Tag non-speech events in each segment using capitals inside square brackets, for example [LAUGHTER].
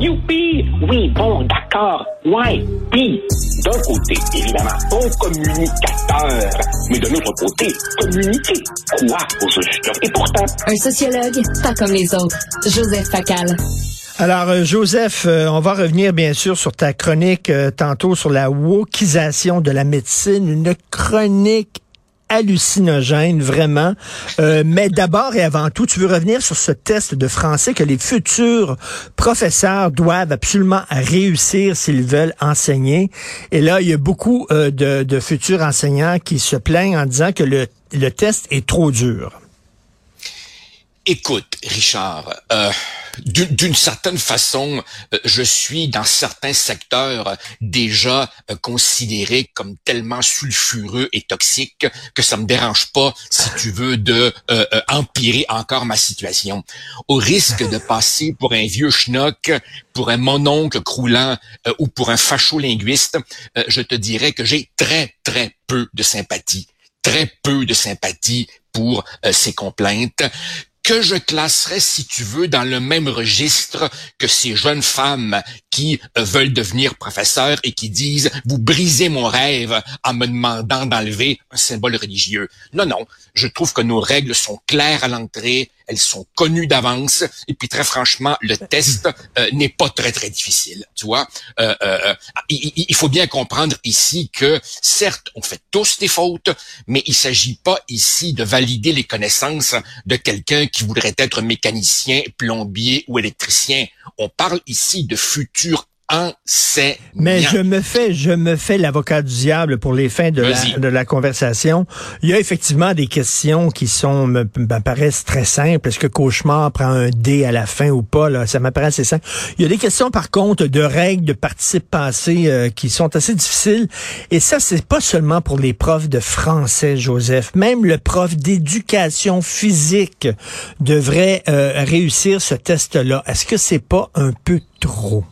Youpi! Oui, bon, d'accord. Ouais. Puis, d'un côté, évidemment, bon communicateur. Mais de l'autre côté, communiquer. Quoi au juste? Et pourtant... Un sociologue, pas comme les autres. Joseph Facal. Alors, euh, Joseph, euh, on va revenir bien sûr sur ta chronique euh, tantôt sur la wokisation de la médecine, une chronique hallucinogène, vraiment. mais d'abord et avant tout, tu veux revenir sur ce test de français que les futurs professeurs doivent absolument réussir s'ils veulent enseigner. Et là, il y a beaucoup de, de, futurs enseignants qui se plaignent en disant que le test est trop dur. Écoute, Richard, euh, d'une certaine façon, euh, je suis dans certains secteurs déjà euh, considéré comme tellement sulfureux et toxique que ça me dérange pas, si tu veux, de empirer encore ma situation. Au risque de [LAUGHS] passer pour un vieux schnock, pour un mononcle croulant ou pour un facho-linguiste, je te dirais que j'ai très, très peu de sympathie très peu de sympathie pour ces complaintes que je classerais, si tu veux, dans le même registre que ces jeunes femmes qui euh, veulent devenir professeurs et qui disent vous brisez mon rêve en me demandant d'enlever un symbole religieux. Non, non, je trouve que nos règles sont claires à l'entrée, elles sont connues d'avance et puis très franchement, le test euh, n'est pas très très difficile. Tu vois, euh, euh il, il, faut bien comprendre ici que certes, on fait tous des fautes, mais il s'agit pas ici de valider les connaissances de quelqu'un qui voudrait être mécanicien, plombier ou électricien. On parle ici de futurs mais je me fais, je me fais l'avocat du diable pour les fins de la, de la, conversation. Il y a effectivement des questions qui sont me, paraissent très simples. Est-ce que cauchemar prend un D à la fin ou pas là? Ça m'apparaît assez simple. Il y a des questions par contre de règles de participe passé euh, qui sont assez difficiles. Et ça, c'est pas seulement pour les profs de français, Joseph. Même le prof d'éducation physique devrait euh, réussir ce test-là. Est-ce que c'est pas un peu trop?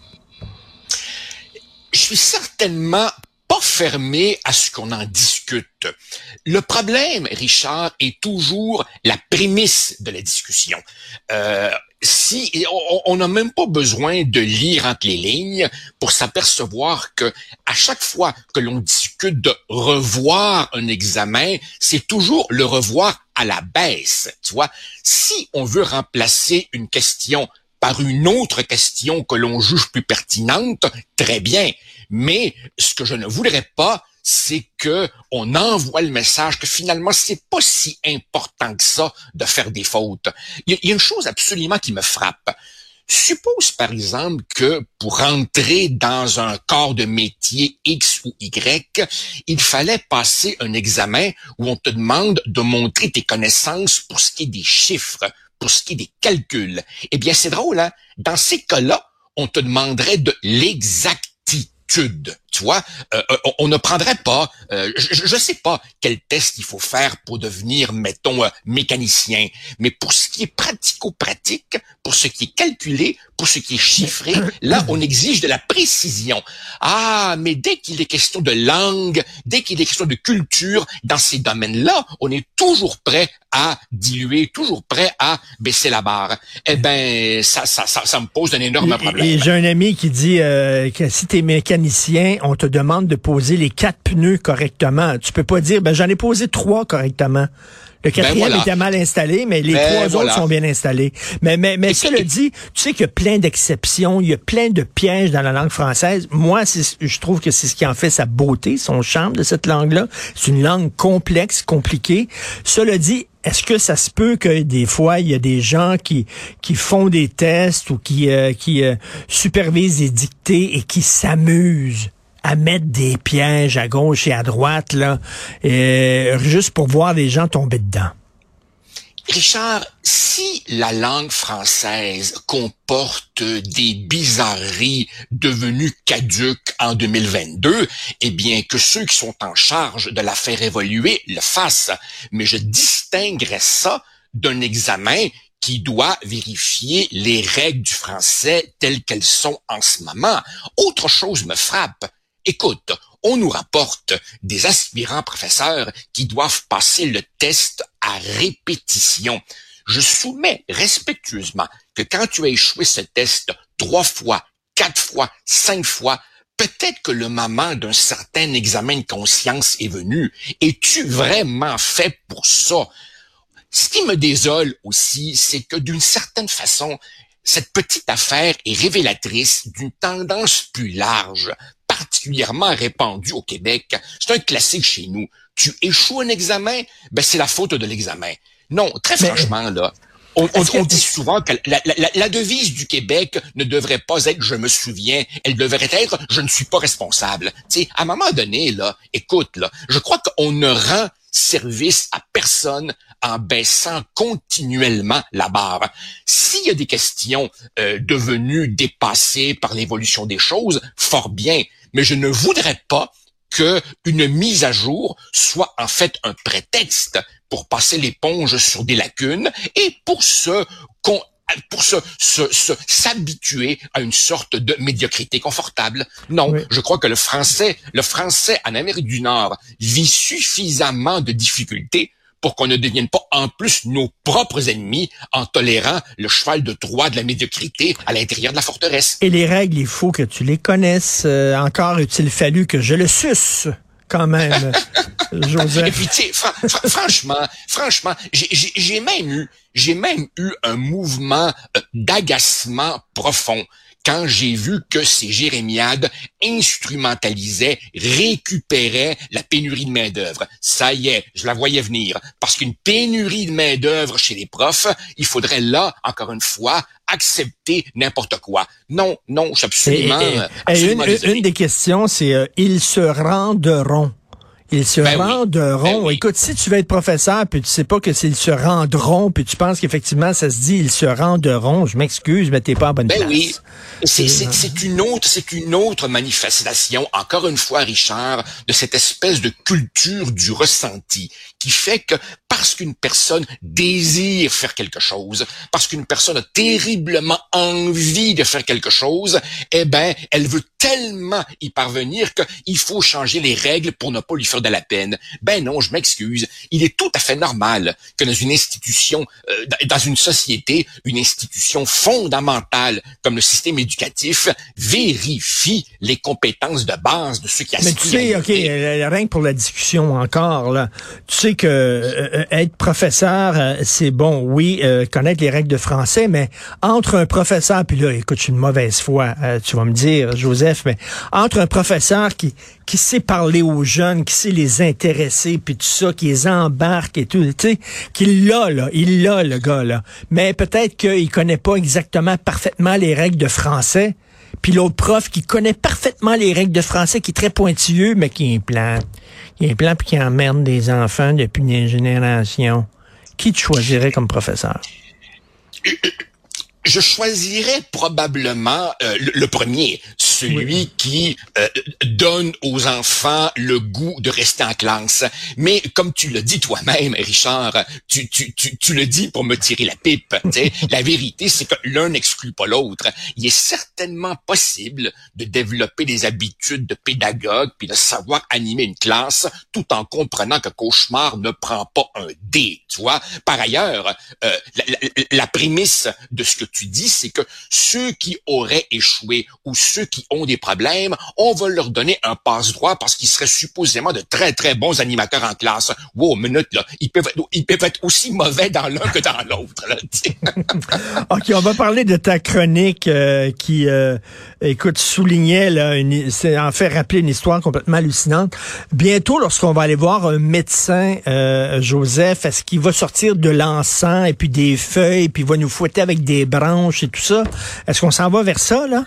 Je suis certainement pas fermé à ce qu'on en discute. Le problème, Richard, est toujours la prémisse de la discussion. Euh, si on n'a même pas besoin de lire entre les lignes pour s'apercevoir que à chaque fois que l'on discute de revoir un examen, c'est toujours le revoir à la baisse. Tu vois, si on veut remplacer une question par une autre question que l'on juge plus pertinente, très bien. Mais ce que je ne voudrais pas, c'est que on envoie le message que finalement c'est pas si important que ça de faire des fautes. Il y a une chose absolument qui me frappe. Suppose par exemple que pour entrer dans un corps de métier X ou Y, il fallait passer un examen où on te demande de montrer tes connaissances pour ce qui est des chiffres, pour ce qui est des calculs. Eh bien, c'est drôle, hein? Dans ces cas-là, on te demanderait de l'exactitude. Tu vois, euh, euh, on, ne prendrait pas, euh, je ne sais pas quel test il faut faire pour devenir, mettons, mécanicien, mais pour ce qui est pratico-pratique, pour ce qui est calculé, pour ce qui est chiffré, là, on exige de la précision. Ah, mais dès qu'il est question de langue, dès qu'il est question de culture, dans ces domaines-là, on est toujours prêt à diluer, toujours prêt à baisser la barre. Eh ben, ça, ça, ça, ça me pose un énorme problème. Et j'ai un ami qui dit que si tu es mécanicien, on te demande de poser les quatre pneus correctement. Tu peux pas dire, ben j'en ai posé trois correctement. Le ben, quatrième était mal installé, mais les ben, trois autres sont bien installés. Mais, mais, mais cela dit, tu sais qu'il y a plein d'exceptions, il y a plein de pièges dans la langue française. Moi, je trouve que c'est ce qui en fait sa beauté, son charme de cette langue-là. C'est une langue complexe, compliquée. Cela dit, est-ce que ça se peut que des fois, il y a des gens qui, qui font des tests ou qui, euh, qui euh, supervisent des dictées et qui s'amusent? À mettre des pièges à gauche et à droite, là, juste pour voir les gens tomber dedans. Richard, si la langue française comporte des bizarreries devenues caduques en 2022, eh bien que ceux qui sont en charge de la faire évoluer le fassent. Mais je distinguerais ça d'un examen qui doit vérifier les règles du français telles qu'elles sont en ce moment. Autre chose me frappe. Écoute, on nous rapporte des aspirants professeurs qui doivent passer le test à répétition. Je soumets respectueusement que quand tu as échoué ce test trois fois, quatre fois, cinq fois, peut-être que le moment d'un certain examen de conscience est venu. Es-tu vraiment fait pour ça? Ce qui me désole aussi, c'est que d'une certaine façon, cette petite affaire est révélatrice d'une tendance plus large, particulièrement répandue au Québec. C'est un classique chez nous. Tu échoues un examen, ben c'est la faute de l'examen. Non, très franchement, là, on, dit souvent que la, devise du Québec ne devrait pas être je me souviens, elle devrait être je ne suis pas responsable. Tu sais, à un moment donné, là, écoute, là, je crois qu'on ne rend service à personne en baissant continuellement la barre. S'il y a des questions euh, devenues dépassées par l'évolution des choses, fort bien, mais je ne voudrais pas que une mise à jour soit en fait un prétexte pour passer l'éponge sur des lacunes et pour se pour se, s'habituer à une sorte de médiocrité confortable. Non, je crois que le français, le français en Amérique du Nord vit suffisamment de difficultés pour qu'on ne devienne pas en plus nos propres ennemis en tolérant le cheval de Troie de la médiocrité à l'intérieur de la forteresse. Et les règles, il faut que tu les connaisses. Euh, encore eût-il fallu que je le suce quand même, [LAUGHS] Joseph. Et puis, tu sais, franchement, franchement, j'ai même eu, j'ai même eu un mouvement euh, d'agacement profond quand j'ai vu que ces jérémiades instrumentalisaient, récupéraient la pénurie de main-d'œuvre. Ça y est, je la voyais venir. Parce qu'une pénurie de main-d'œuvre chez les profs, il faudrait là, encore une fois, accepter n'importe quoi. Non, non, je suis absolument... une, des questions, c'est euh, ils se rendront. Ils se ben rendront. Ben Écoute, si tu veux être professeur, puis tu sais pas que s'ils se rendront, puis tu penses qu'effectivement ça se dit ils se rendront, je m'excuse, mais t'es pas en bonne ben Oui. C'est une autre, c'est une autre manifestation, encore une fois, Richard, de cette espèce de culture du ressenti qui fait que parce qu'une personne désire faire quelque chose, parce qu'une personne a terriblement envie de faire quelque chose, eh ben, elle veut tellement y parvenir qu'il faut changer les règles pour ne pas lui faire de la peine. Ben non, je m'excuse. Il est tout à fait normal que dans une institution, euh, dans une société, une institution fondamentale comme le système éducatif vérifie les compétences de base de ceux qui. Mais tu sais, ok, euh, rien que pour la discussion encore là, tu sais que euh, être professeur, c'est bon, oui, connaître les règles de français, mais entre un professeur puis là, écoute, je suis une mauvaise foi, tu vas me dire, Joseph, mais entre un professeur qui qui sait parler aux jeunes, qui sait les intéresser, puis tout ça, qui les embarque et tout, tu sais, qu'il l'a, là, il l'a, le gars, là. Mais peut-être qu'il connaît pas exactement parfaitement les règles de français, puis l'autre prof qui connaît parfaitement les règles de français, qui est très pointilleux, mais qui implante. Qui implante puis qui emmerde des enfants depuis une génération. Qui te choisirais comme professeur? [COUGHS] Je choisirais probablement euh, le, premier, celui qui euh, donne aux enfants le goût de rester en classe. Mais comme tu le dis toi-même, Richard, tu, tu, tu, tu, le dis pour me tirer la pipe. [LAUGHS] la vérité, c'est que l'un n'exclut pas l'autre. Il est certainement possible de développer des habitudes de pédagogue puis de savoir animer une classe tout en comprenant que cauchemar ne prend pas un dé. Tu vois. Par ailleurs, euh, la, la, la prémisse de ce que tu dis, c'est que ceux qui auraient échoué ou ceux qui ont des problèmes, on va leur donner un passe-droit parce qu'ils seraient supposément de très, très bons animateurs en classe. Wow, minute, là. Ils peuvent, ils peuvent être aussi mauvais dans l'un que dans l'autre. [LAUGHS] OK, on va parler de ta chronique euh, qui, euh, écoute, soulignait, là, c'est en fait rappeler une histoire complètement hallucinante. Bientôt, lorsqu'on va aller voir un médecin, euh, Joseph, est-ce qu'il va sortir de l'encens et puis des feuilles, puis il va nous fouetter avec des et tout ça? Est-ce qu'on s'en va vers ça, là?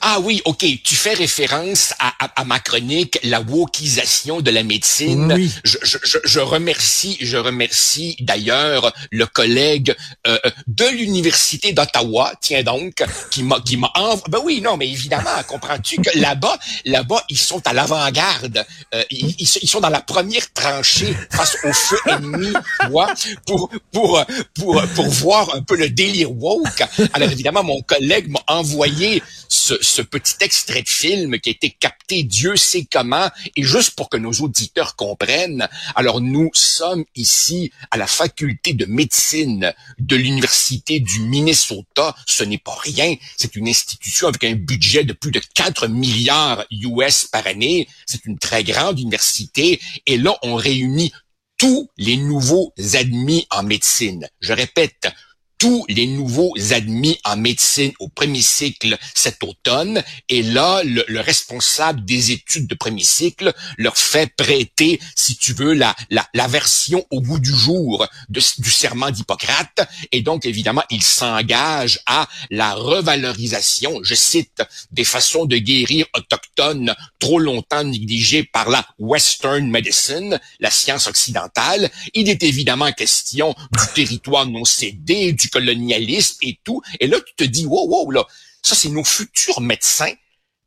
Ah oui, ok. Tu fais référence à, à, ma chronique, la wokisation de la médecine. Je, je, je, remercie, je remercie d'ailleurs le collègue euh, de l'université d'Ottawa, tiens donc, qui m'a qui m'a Ben oui, non, mais évidemment, comprends-tu que là-bas, là-bas, ils sont à l'avant-garde. Euh, ils, ils, sont dans la première tranchée face au feu ennemi, vois, pour pour pour pour voir un peu le délire woke. Alors évidemment, mon collègue m'a envoyé ce ce petit extrait de film qui a été capté Dieu sait comment, et juste pour que nos auditeurs comprennent, alors nous sommes ici à la faculté de médecine de l'Université du Minnesota. Ce n'est pas rien, c'est une institution avec un budget de plus de 4 milliards US par année. C'est une très grande université, et là, on réunit tous les nouveaux admis en médecine. Je répète, tous les nouveaux admis en médecine au premier cycle cet automne. Et là, le, responsable des études de premier cycle leur fait prêter, si tu veux, la, la, la version au bout du jour du serment d'Hippocrate. Et donc, évidemment, il s'engage à la revalorisation, je cite, des façons de guérir autochtones trop longtemps négligées par la Western Medicine, la science occidentale. Il est évidemment question du territoire non cédé, du colonialiste et tout. Et là, tu te dis, wow, wow, là, ça, c'est nos futurs médecins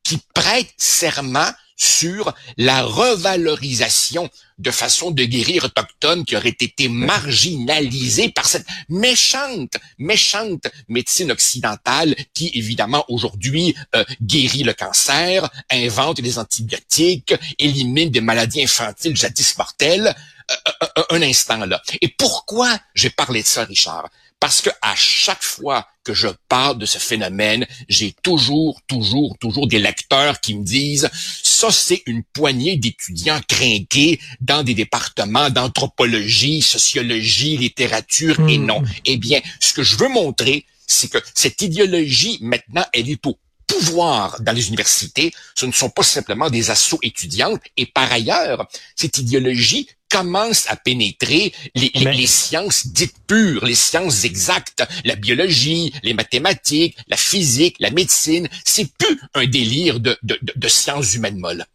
qui prêtent serment sur la revalorisation de façon de guérir autochtones qui auraient été marginalisés par cette méchante, méchante médecine occidentale qui, évidemment, aujourd'hui euh, guérit le cancer, invente des antibiotiques, élimine des maladies infantiles jadis mortelles. Euh, euh, un instant là. Et pourquoi j'ai parlé de ça, Richard? Parce que à chaque fois que je parle de ce phénomène, j'ai toujours, toujours, toujours des lecteurs qui me disent ça, c'est une poignée d'étudiants crinqués dans des départements d'anthropologie, sociologie, littérature et hmm. non. Eh bien, ce que je veux montrer, c'est que cette idéologie, maintenant, elle est au pouvoir dans les universités. Ce ne sont pas simplement des assauts étudiantes. Et par ailleurs, cette idéologie commence à pénétrer les, les, sciences dites pures, les sciences exactes, la biologie, les mathématiques, la physique, la médecine. C'est plus un délire de, de, de, de sciences humaines molles.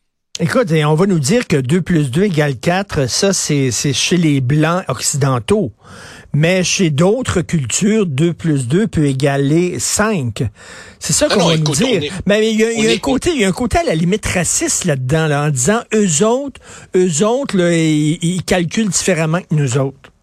Écoute, on va nous dire que 2 plus 2 égale 4, ça c'est chez les Blancs occidentaux. Mais chez d'autres cultures, 2 plus 2 peut égaler 5. C'est ça ah qu'on va nous dire. Mais il y a, un côté, il y a un côté à la limite raciste là-dedans, là, en disant eux autres, eux autres, là, ils calculent différemment que nous autres.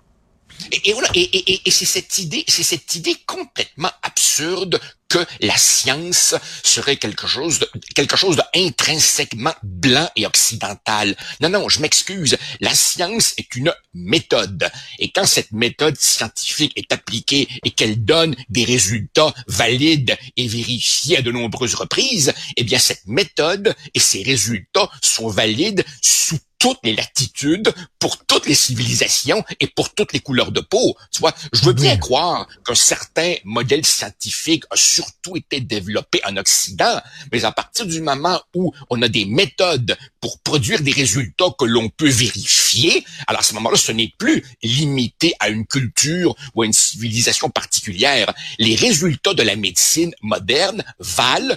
Et, voilà, et, c'est cette idée, c'est cette idée complètement absurde que la science serait quelque chose de quelque chose de intrinsèquement blanc et occidental. Non, non, je m'excuse. La science est une méthode, et quand cette méthode scientifique est appliquée et qu'elle donne des résultats valides et vérifiés à de nombreuses reprises, eh bien cette méthode et ces résultats sont valides sous toutes les latitudes, pour toutes les civilisations et pour toutes les couleurs de peau. Tu vois, je veux bien croire qu'un certain modèle scientifique a surtout été développé en Occident, mais à partir du moment où on a des méthodes pour produire des résultats que l'on peut vérifier, alors à ce moment-là, ce n'est plus limité à une culture ou à une civilisation particulière. Les résultats de la médecine moderne valent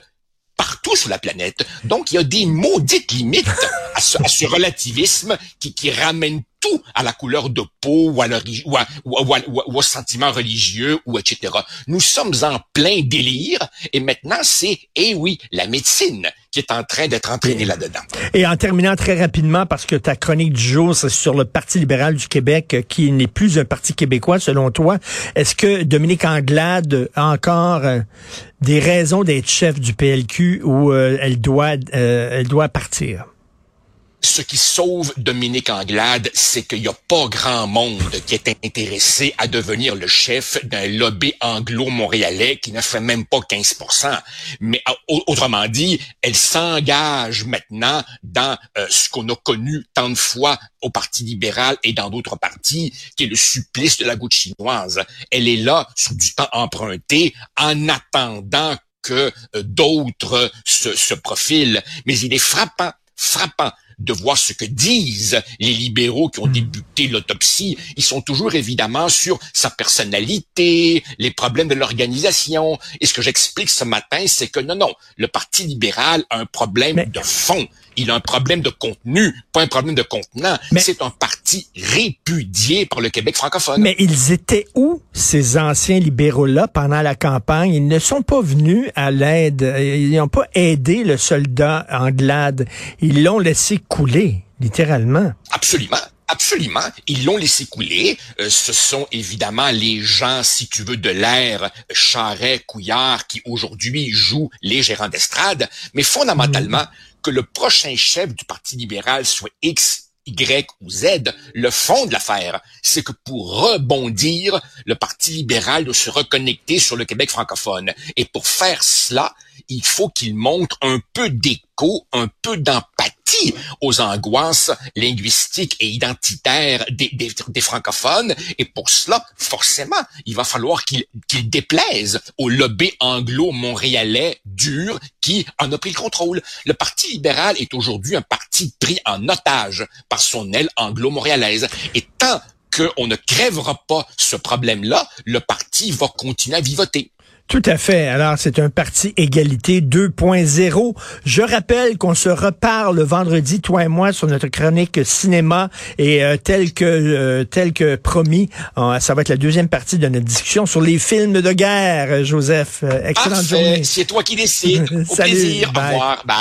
partout sur la planète. Donc, il y a des maudites limites à ce, relativisme qui, ramène tout à la couleur de peau ou, à ou, ou, ou, au sentiment religieux ou etc. Nous sommes en plein délire et maintenant c'est, eh oui, la médecine qui est en train d'être entraînée là-dedans. Et en terminant très rapidement, parce que ta chronique du jour, c'est sur le Parti libéral du Québec, euh, qui n'est plus un parti québécois selon toi. Est-ce que Dominique Anglade a encore euh, des raisons d'être chef du PLQ ou euh, elle doit elle doit partir? Ce qui sauve Dominique Anglade, c'est qu'il n'y a pas grand monde qui est intéressé à devenir le chef d'un lobby anglo-montréalais qui ne fait même pas 15% Mais autrement dit, elle s'engage maintenant dans euh, ce qu'on a connu tant de fois au Parti libéral et dans d'autres partis, qui est le supplice de la goutte chinoise. Elle est là sur du temps emprunté en attendant que euh, d'autres se, se profilent. Mais il est frappant, frappant de voir ce que disent les libéraux qui ont hmm. débuté l'autopsie. Ils sont toujours évidemment sur sa personnalité, les problèmes de l'organisation. Et ce que j'explique ce matin, c'est que non, non, le Parti libéral a un problème de fond il a un problème de contenu, pas un problème de contenant. C'est un parti répudié par le Québec francophone. Mais ils étaient où, ces anciens libéraux-là, pendant la campagne? Ils ne sont pas venus à l'aide. Ils n'ont pas aidé le soldat Anglade. Ils l'ont laissé couler, littéralement. Absolument. Absolument. Ils l'ont laissé couler. Euh, ce sont évidemment les gens, si tu veux, de l'ère Charret, Couillard, qui aujourd'hui jouent les gérants d'estrade. Mais fondamentalement, mmh. Que le prochain chef du Parti libéral soit X, y ou Z, le fond de l'affaire, c'est que pour rebondir, le Parti libéral doit se reconnecter sur le Québec francophone. Et pour faire cela, il faut qu'il montre un peu un peu d'empathie aux angoisses linguistiques et identitaires des, francophones. Et pour cela, forcément, il va falloir qu'il qu'il déplaise au lobby anglo-montréalais dur qui en a pris le contrôle. Le Parti libéral est aujourd'hui un parti pris en otage par son aile anglo-montréalaise. Et tant qu'on ne crèvera pas ce problème-là, le parti va continuer à vivoter. Tout à fait. Alors, c'est un parti égalité 2.0. Je rappelle qu'on se reparle vendredi, toi et moi, sur notre chronique cinéma et euh, tel que euh, tel que promis, euh, ça va être la deuxième partie de notre discussion sur les films de guerre. Joseph, excellente journée. C'est toi qui décides. [LAUGHS] Au plaisir. Au revoir. Bye.